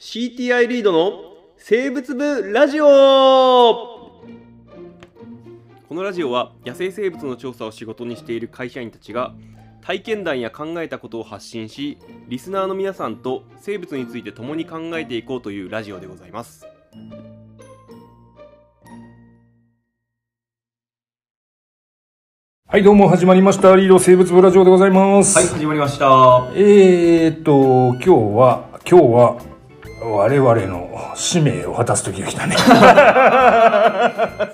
CTI リードの生物部ラジオこのラジオは野生生物の調査を仕事にしている会社員たちが体験談や考えたことを発信しリスナーの皆さんと生物について共に考えていこうというラジオでございますはい、どうも始まりました。リード生物部ラジオでございます。はい始まりましたえーっと、今日は、今日は、我々の使命を果たす時が来たね。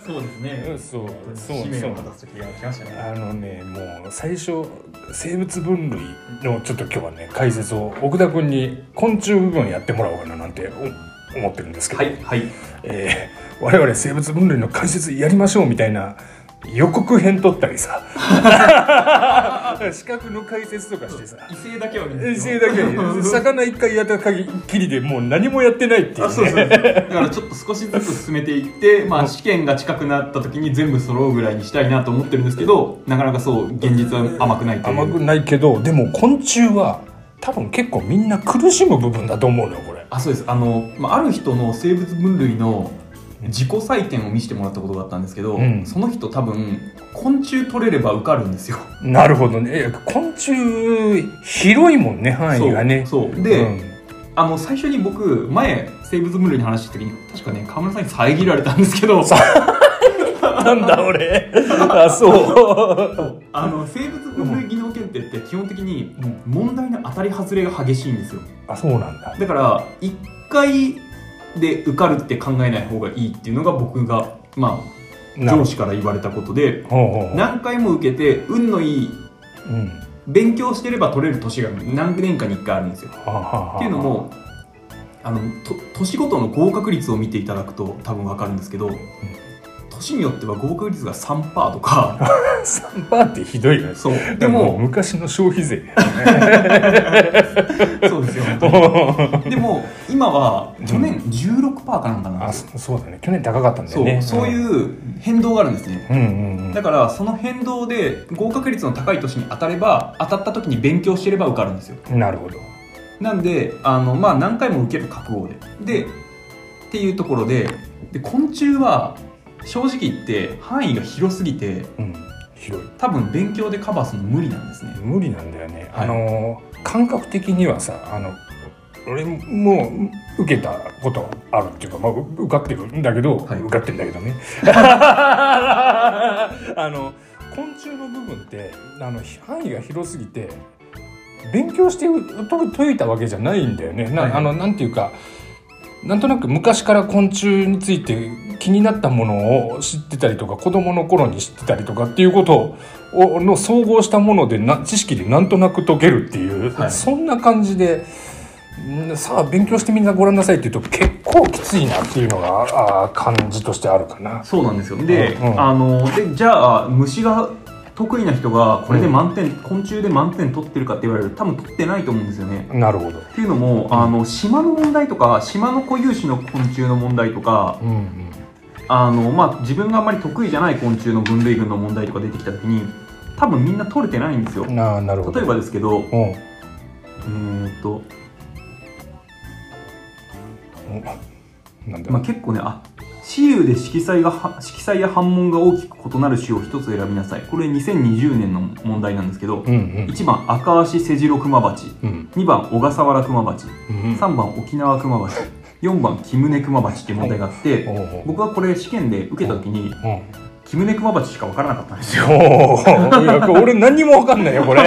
そうですね。そう、そう、使命を果たす時が来ましたね。あのね、もう最初、生物分類のちょっと今日はね、解説を奥田君に昆虫部分やってもらおうかななんてお思ってるんですけど、はいはいえー我々生物分類の解説やりましょうみたいな予告編撮ったりさ。資格の解説とかしてさ。異性だけは見衛星だけに 魚一回やった限りでもう何もやってないっていう、ね、あそうそうだからちょっと少しずつ進めていって、まあ、試験が近くなった時に全部揃うぐらいにしたいなと思ってるんですけどなかなかそう現実は甘くないという。甘くないけどでも昆虫は多分結構みんな苦しむ部分だと思うのよこれ。あそうです。あの、まあ、ある人の生物分類の自己採点を見せてもらったことがあったんですけど、うん。その人多分昆虫取れれば受かるんですよ。なるほどね。昆虫広いもんね範囲がね。そうそう。で、うん。あの最初に僕前生物分類の話した時に確かね河村さんに遮られたんですけど。なんだ俺。あそう。あの生物分類技能検定って基本的にうん問題の当たり外れが激しいんですよ。あそうなんだ。だから1回で受かるって考えない方がいいっていうのが僕がまあ上司から言われたことで何回も受けて運のいいうん。勉強してれば取れる年が何年かに1回あるんですよ。っていうのもあのと年ごとの合格率を見ていただくと多分分かるんですけど、年によっては合格率が3%とか。3パーってひどいよね。そう。ででも。も昔の消費税。そうですよ。本当にでも今は去年16%かなんかなんあですよ、そそうだね。去年高かったんだそう。よねそういう変動があるんですね、うんうんうん。だからその変動で合格率の高い年に当たれば当たった時に勉強してれば受かるんですよ。なるほど。なんであの、まあ、何回も受ける覚悟で。でっていうところでで昆虫は正直言って範囲が広すぎてうん広い。多分勉強でカバーするの無理なんですね。無理なんだよね、はい。あの感覚的にはさあの俺も受けたことあるっていうか、まあ、受かってるんだけど、はい。受かってんだけどね。あの昆虫の部分ってあの範囲が広すぎて勉強してと解いたわけじゃないんだよね。な,、はい。あのなんていうかなんとなく昔から昆虫について気になったものを知ってたりとか子供の頃に知ってたりとかっていうことをの総合したものでな知識でなんとなく解けるっていう、はい。そんな感じでんさあ勉強してみんなご覧なさいって言うと結構きついなっていうのがあー感じとしてあるかな。そうなんですよ。で,、うんうん。あのでじゃあ虫が得意な人がこれで満点、昆虫で満点取ってるかって言われると多分取ってないと思うんですよね。なるほど。っていうのも、あの島の問題とか島の固有種の昆虫の問題とかうんうん。あの、まあ、自分があんまり得意じゃない昆虫の分類群の問題とか出てきた時に多分みんな取れてないんですよ。ななるほど。例えばですけどうん。えーっと、うんなんだ、まあ、結構ねあ雌雄で色彩がは色彩や反問が大きく異なる種を一つ選びなさい。これ2020年の問題なんですけど、うんうん。1番赤足セジロクマバチうん。2番小笠原クマバチうん3番沖縄クマバチ4番キムネクマバチっていう問題があって僕はこれ試験で受けた時にうんキムネクマバチしか分からなかったんですよ。いや俺何にも分かんないよこれ。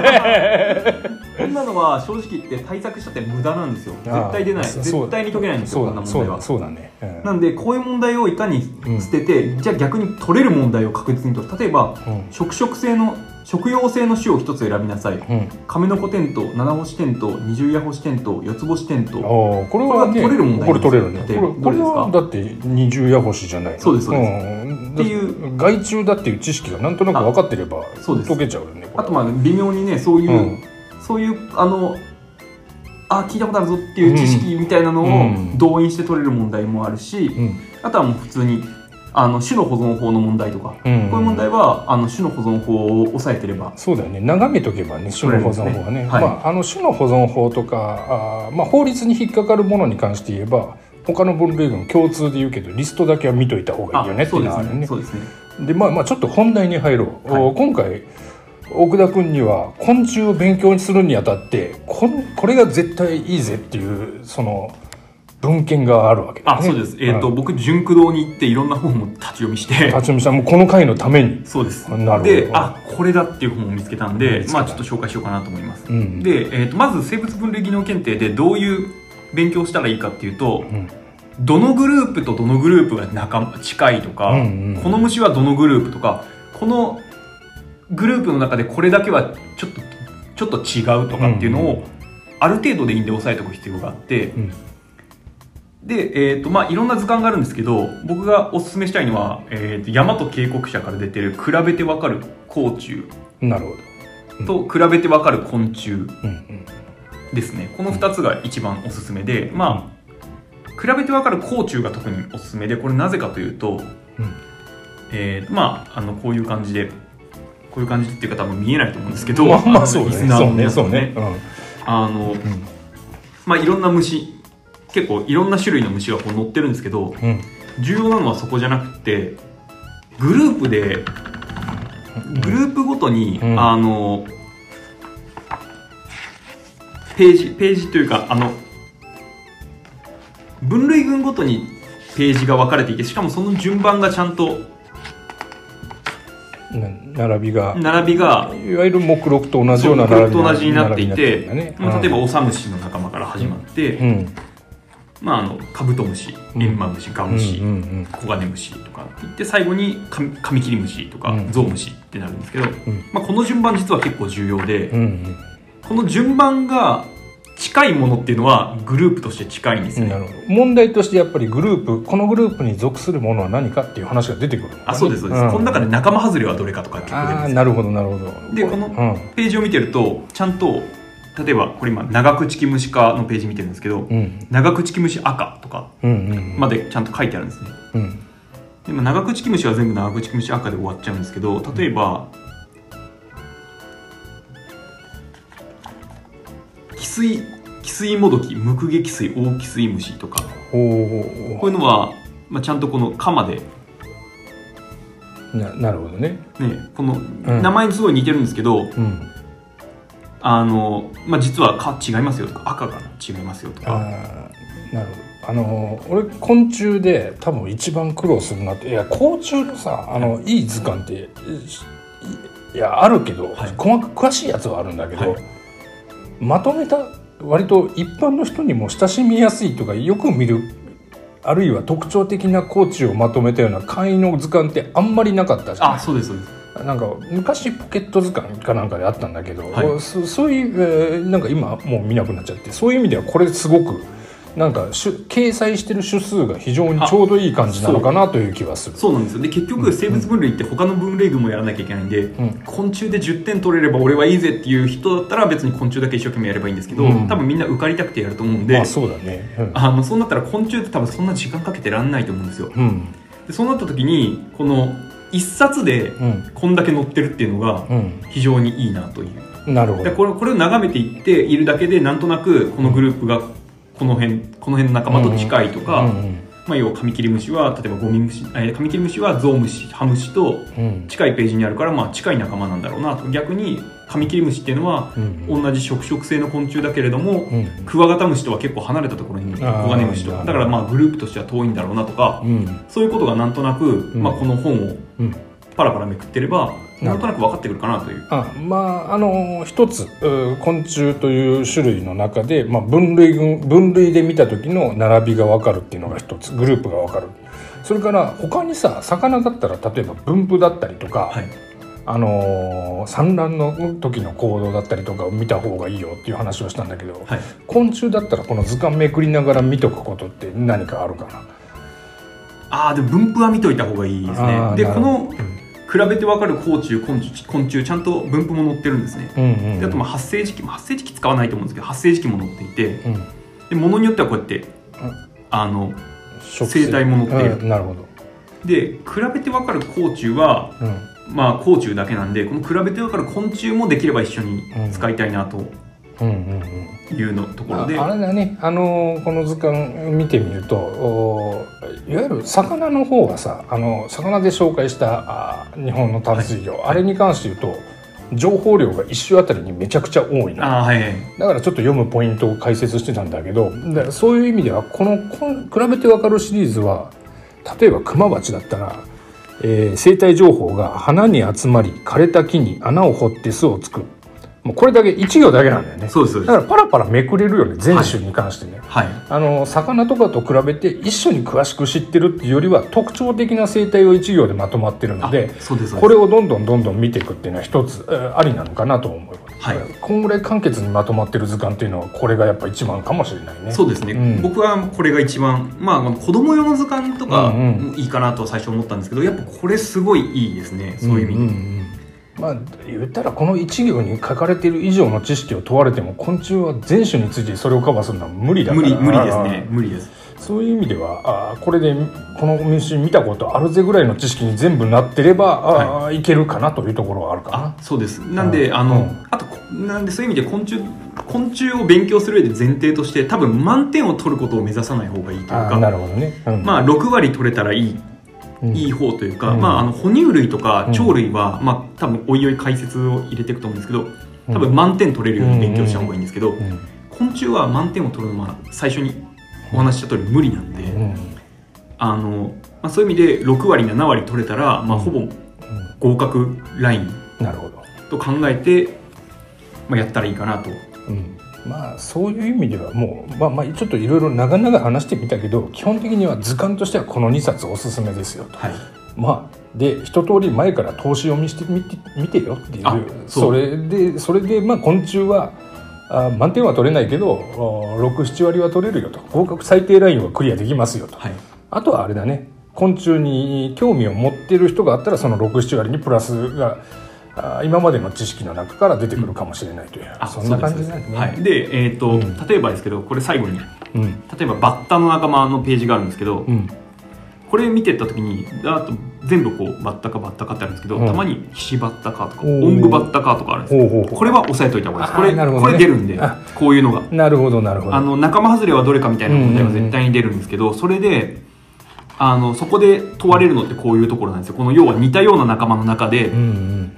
こんなのは正直言って対策したって無駄なんですよ。絶対出ない。絶対に解けないんですよこんな問題は。そうだね、うん。なんでこういう問題をいかに捨てて、じゃあ逆に取れる問題を確実に取る。例えばうん。食食性の食用性の種を一つ選びなさい。うん。亀の子テント七星テント二十夜星テント四つ星テントこれは、ね、これは取れる問題これ取れるね。これはだって二重矢星じゃない。のそうですそうです。ん。っていう害虫だっていう知識がなんとなく分かってればそうです。解けちゃうよねあとまあ微妙にねそういう、うん。そういうあのあ聞いたことあるぞっていう知識みたいなのをうん。動員して取れる問題もあるし、うん。あとはもう普通にあの種の保存法の問題とか、うん。こういう問題はあの種の保存法を抑えてれば。そうだよね。眺めとけばね種の保存法はね、はい。まあ、あの種の保存法とかあー、まあ、法律に引っかかるものに関して言えば他の分類群共通で言うけどリストだけは見といた方がいいよねっていううのはあるよね。ね。そうですね。でまあまあちょっと本題に入ろう、はい。お今回奥田君には昆虫を勉強するにあたってこんこれが絶対いいぜっていうその文献があるわけね。あそうです。えっ、と、うん僕純駆堂に行っていろんな本を立ち読みして。立ち読みさんもこの回のために、そうです。なるほど。であこれだっていう本を見つけたんでまあちょっと紹介しようかなと思います、うん。で、えー、とまず生物分類技能検定でどういう勉強をしたらいいかっていうと、うん。どのグループとどのグループが仲間近いとか、うんうんこの虫はどのグループとかこのグループの中でこれだけはちょっとちょっと違うとかっていうのうん。をある程度でいいんで押さえておく必要があって、うんで、えーとまあ、いろんな図鑑があるんですけど僕がおすすめしたいのは、えーと山と渓谷社から出てる比べてわかる甲虫。なるほど。と比べてわかる昆虫うんうん。ですね。この2つが一番おすすめでまあ比べてわかる甲虫が特におすすめでこれなぜかというと、うん。えーまああのこういう感じでこういう感じっていうか多分見えないと思うんですけどまあまあそうね。そうね。そうね。あのうん。まあいろんな虫結構いろんな種類の虫がこう載ってるんですけどうん重要なのはそこじゃなくてグループでグループごとに、うん。あのページページというかあの分類群ごとにページが分かれていてしかもその順番がちゃんとな並びが。並びがいわゆる目録と同じような並びと同じになっていてね。まあ例えばオサムシの仲間から始まって、うんまあ、あのカブトムシうん。エンマムシガうんムシ、うんうん。コガネムシとかって言って最後にカミカミキリムシとかうん。ゾウムシってなるんですけど、ん。まあ、この順番実は結構重要で、うんうんこの順番が近いものっていうのはグループとして近いんですね、なるほど。問題としてやっぱりグループこのグループに属するものは何かっていう話が出てくるねあそうですそうです、ん。この中で仲間外れはどれかとか結構出るんですなるほどなるほど。でこのうんページを見てるとちゃんと例えばこれ今長口キムシ科のページ見てるんですけど、うん。長口キムシ赤とかうんうんまでちゃんと書いてあるんですね。うん。でも長口キムシは全部長口キムシ赤で終わっちゃうんですけど例えばキスイキスイモドキムクゲキスイオオキスイムシとか。こういうのは、まあ、ちゃんとこのカマで、ななるほどね。ね、このん。名前にすごい似てるんですけど、うんあのまあ、実はか違いますよとか赤が違いますよとあかーなるほど。あの俺昆虫で多分一番苦労するなっていや甲虫のさあのい。い図鑑っていいやあるけど、はい。細か詳しいやつはあるんだけど、はい。まとめた割と一般の人にも親しみやすいとかよく見るあるいは特徴的な甲虫をまとめたような簡易の図鑑ってあんまりなかったじゃん。あそうですそうですなんか昔ポケット図鑑かなんかであったんだけど、はい。そそういう、えーなんか今もう見なくなっちゃってそういう意味ではこれすごくなんか種掲載してる種数が非常にちょうどいい感じなのかなという気はする。そうなんですよ。で結局生物分類って他の分類群もやらなきゃいけないんで、うん。昆虫で10点取れれば俺はいいぜっていう人だったら別に昆虫だけ一生懸命やればいいんですけど、うん。多分みんな受かりたくてやると思うんで、まあそうだね。うん。あのそうなったら昆虫って多分そんな時間かけてらんないと思うんですよ。うん。でそうなった時にこの一冊でうん。こんだけ載ってるっていうのがうん。非常にいいなという。なるほど。でこれこれを眺めていっているだけでなんとなくこのグループがこの辺この辺の仲間と近いとか、うんうんまあ、要はカミキリムシは例えばゴミムシ、えーカミキリムシはゾウムシハムシとうん。近いページにあるからまあ近い仲間なんだろうなと。逆にカミキリムシっていうのはうん同じ食食性の昆虫だけれども、うん。クワガタムシとは結構離れたところにコあーガネムシとなるほど。だからまあグループとしては遠いんだろうなとか、うん。そういうことがなんとなく、ん。まあ、この本をうん。パラパラめくってればなんとなく分かってくるかなという。あまああの一つう昆虫という種類の中で、まあ、分類群分類で見た時の並びが分かるっていうのが一つグループが分かる。それから他にさ魚だったら例えば分布だったりとか、はいあのー産卵の時の行動だったりとかを見た方がいいよっていう話をしたんだけど、はい。昆虫だったらこの図鑑めくりながら見とくことって何かあるかな？ああでも分布は見といた方がいいですあねでこの比べて分かる甲虫昆虫昆虫ちゃんと分布も載ってるんですね。うんうんあとまあ発生時期まあ発生時期使わないと思うんですけど発生時期も載っていてうん。で物によってはこうやってあの食生態も載っている。うんなるほど。で比べてわかる甲虫はうんまあ甲虫だけなんでこの比べてわかる昆虫もできれば一緒に使いたいなとうんうんうん。いうのところで、ああれだね。あのーこの図鑑見てみるとおいわゆる魚の方はさあの魚で紹介したあ日本の淡水魚、あれに関して言うと情報量が一種あたりにめちゃくちゃ多いはいはい。だからちょっと読むポイントを解説してたんだけどそういう意味ではこのこん比べてわかるシリーズは例えばクマバチだったら、えー生態情報が花に集まり枯れた木に穴を掘って巣を作る。もうこれだけ1行だけなんだよね。そうですだからパラパラめくれるよね全種に関してね、はい。あの魚とかと比べて一緒に詳しく知ってるっていうよりは特徴的な生態を1行でまとまってるのでこれをどんどんどんどん見ていくっていうのは一つえーありなのかなと思います、はい。こんぐらい簡潔にまとまってる図鑑っていうのはこれがやっぱ一番かもしれないね。そうですね、うん。僕はこれが一番まあ子供用の図鑑とかいいかなと最初思ったんですけどやっぱこれすごいいいですね。そういう意味で、んんうんまあ言ったらこの一行に書かれている以上の知識を問われても昆虫は全種についてそれをカバーするのは無理だから。無理無理ですね。無理です。そういう意味ではあーこれでこの虫見たことあるぜぐらいの知識に全部なってれば、あーい、けるかなというところはあるかな。あそうです。なんで、うんあの、うん。あとこなんでそういう意味で昆虫昆虫を勉強する上で前提として多分満点を取ることを目指さない方がいいというあーなかるほどね、うん。まあ6割取れたらいいうんいい方というか、うん。まあ、あの哺乳類とかうん。鳥類は、まあ、多分おいおい解説を入れていくと思うんですけど多分満点取れるように勉強した方がいいんですけど、うん。昆虫は満点を取るのは最初にお話しした通り無理なんで、うん。あのまあ、そういう意味で6割7割取れたら、まあ、うん。ほぼ合格ラインと考えて、まあ、やったらいいかなと。うん、まあそういう意味ではもうまあまあちょっといろいろ長々話してみたけど基本的には図鑑としてはこの2冊おすすめですよと。はい。まあで一通り前から投資読みしてみて見てよっていうあそれでそれでまあ昆虫はあ満点は取れないけど67割は取れるよと。合格最低ラインはクリアできますよと。はい。あとはあれだね。昆虫に興味を持っている人があったらその67割にプラスがあ今までの知識の中から出てくるかもしれないという、あそんな感じですなんですね。はい、で、えーとうん。例えばですけどこれ最後に。うん。例えばバッタの仲間のページがあるんですけど、うん。これ見てった時にあと全部こうバッタかバッタかってあるんですけど、うん。たまにヒシバッタかとかオンブバッタかとかあるんですよ。ほうほうほう。これは押さえといた方がいいです。こあれね。これ出るんで。あこういうのが。なるほどなるほど。あの仲間外れはどれかみたいな問題は絶対に出るんですけど、それであのそこで問われるのってこういうところなんですよ。この要は似たような仲間の中でうんうん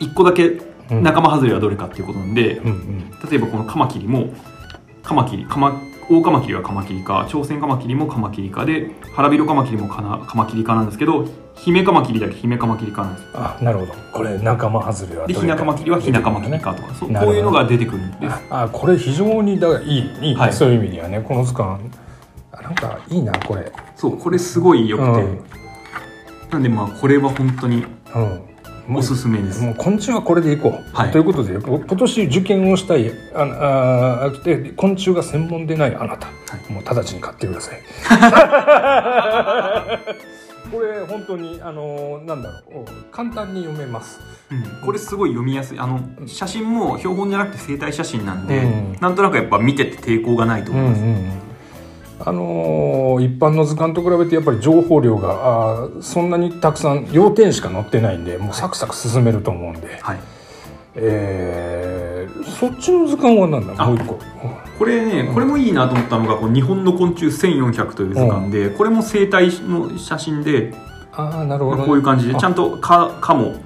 1個だけうん。仲間外れはどれかっていうことなんで、うんうん。例えばこのカマキリもカマキリカマオオカマキリはカマキリか朝鮮カマキリもカマキリかで腹ビロカマキリもカナカマキリかなんですけどヒメカマキリだけヒメカマキリかなんです。あなるほど。これ仲間外れはでヒナカマキリはヒナカマキリかとかそうこういうのが出てくるんです。ああこれ非常にだからいい。いいね、はい。そういう意味ではねこの図鑑。あなんかいいなこれ。そうこれすごい良くて、うん。なんでまあこれは本当にうんおすすめです。もう昆虫はこれでいこう、はい。ということでこ今年受験をしたいああで昆虫が専門でないあなた、はい。もう直ちに買ってください。これ本当にあのなんだろう。簡単に読めます。うん。これすごい読みやすい。あの写真も標本じゃなくて生体写真なんで、うん。なんとなくやっぱ見てて抵抗がないとうん思います、うんうんあのー一般の図鑑と比べてやっぱり情報量があーそんなにたくさん要点しか載ってないんでもうサクサク進めると思うんで、はい。えーそっちの図鑑は何だ？あもう一個。これねこれもいいなと思ったのがこう日本の昆虫1400という図鑑で、これも生態の写真で、ああなるほど、ね、まあこういう感じでちゃんと科科もうんうん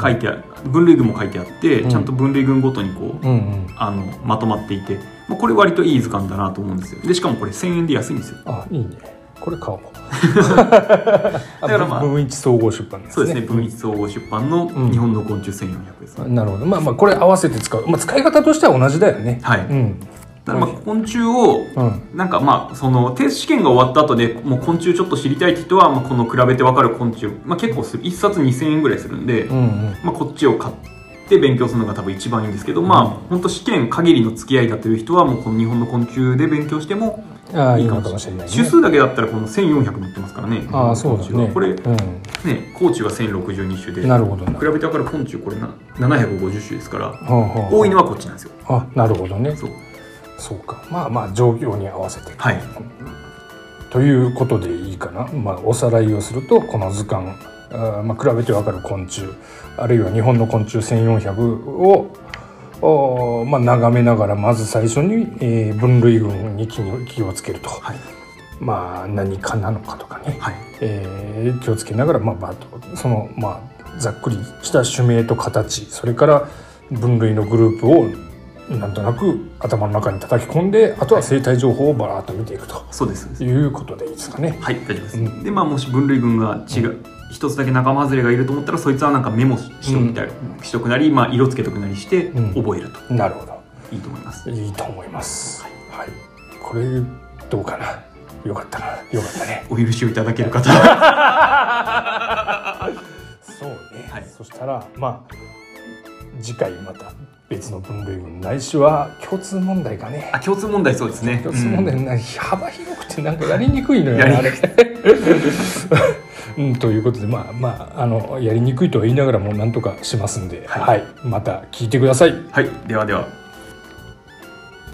書いてある。分類群も書いてあって、うん。ちゃんと分類群ごとにこううんうん。あのまとまっていて、まあ、これ割といい図鑑だなと思うんですよ。でしかもこれ1000円で安いんですよ。あいいね。これ買おう。だからまあ文一総合出版ですね。そうですね文一総合出版のん。日本の昆虫1400です、なるほど。まあまあこれ合わせて使う、まあ、使い方としては同じだよね。はい、うんだからまあ昆虫をうん。なんかまあそのテスト試験が終わった後でもう昆虫ちょっと知りたいって人は、まあ、この比べてわかる昆虫、まあ、結構する。1冊2000円ぐらいするんで、うんうん。まあ、こっちを買って勉強するのが多分一番いいんですけど、まあ本当試験限りの付き合いだという人はもうこの日本の昆虫で勉強してもいいかもしれないね。種数だけだったらこの1400載ってますからね。ああそうだね。これうね高知は1062種でん、なるほどな。比べてわかる昆虫これな750種ですからはあはあ多いのはこっちなんですよ。あなるほどね。そうそうか。まあまあ状況に合わせて。はい。とということでいいかな、まあ、おさらいをするとこの図鑑あー、まあ、比べてわかる昆虫あるいは日本の昆虫1400をおーまあ、眺めながらまず最初に、えー分類群に気に気をつけると、はい。まあ何科なのかとかね、はい。えー気をつけながら、まあ、バーッとその、まあ、ざっくりした種名と形それから分類のグループをなんとなく頭の中に叩き込んであとは生態情報をバーッと見ていくと。そうです。そうですいうことでいいですかね。はい大丈夫です、うん。でまあもし分類群が違う、一つだけ仲間外れがいると思ったらそいつはなんかメモしときたり、しとくなり、まあ、色つけとくなりしてうん。覚えると、なるほど。いいと思います。いいと思います。はい、これどうかな？よかったな。よかったね。お許しをいただける方。そうね、はい。そしたらまあ次回また別の分類群ないしは共通問題かね。あ共通問題そうですね。共通問題な、幅広くてなんかやりにくいのよあれ。うん、ということでまあまああのやりにくいとは言いながらもなんとかしますんで、はい。はい、また聞いてください。はい。ではでは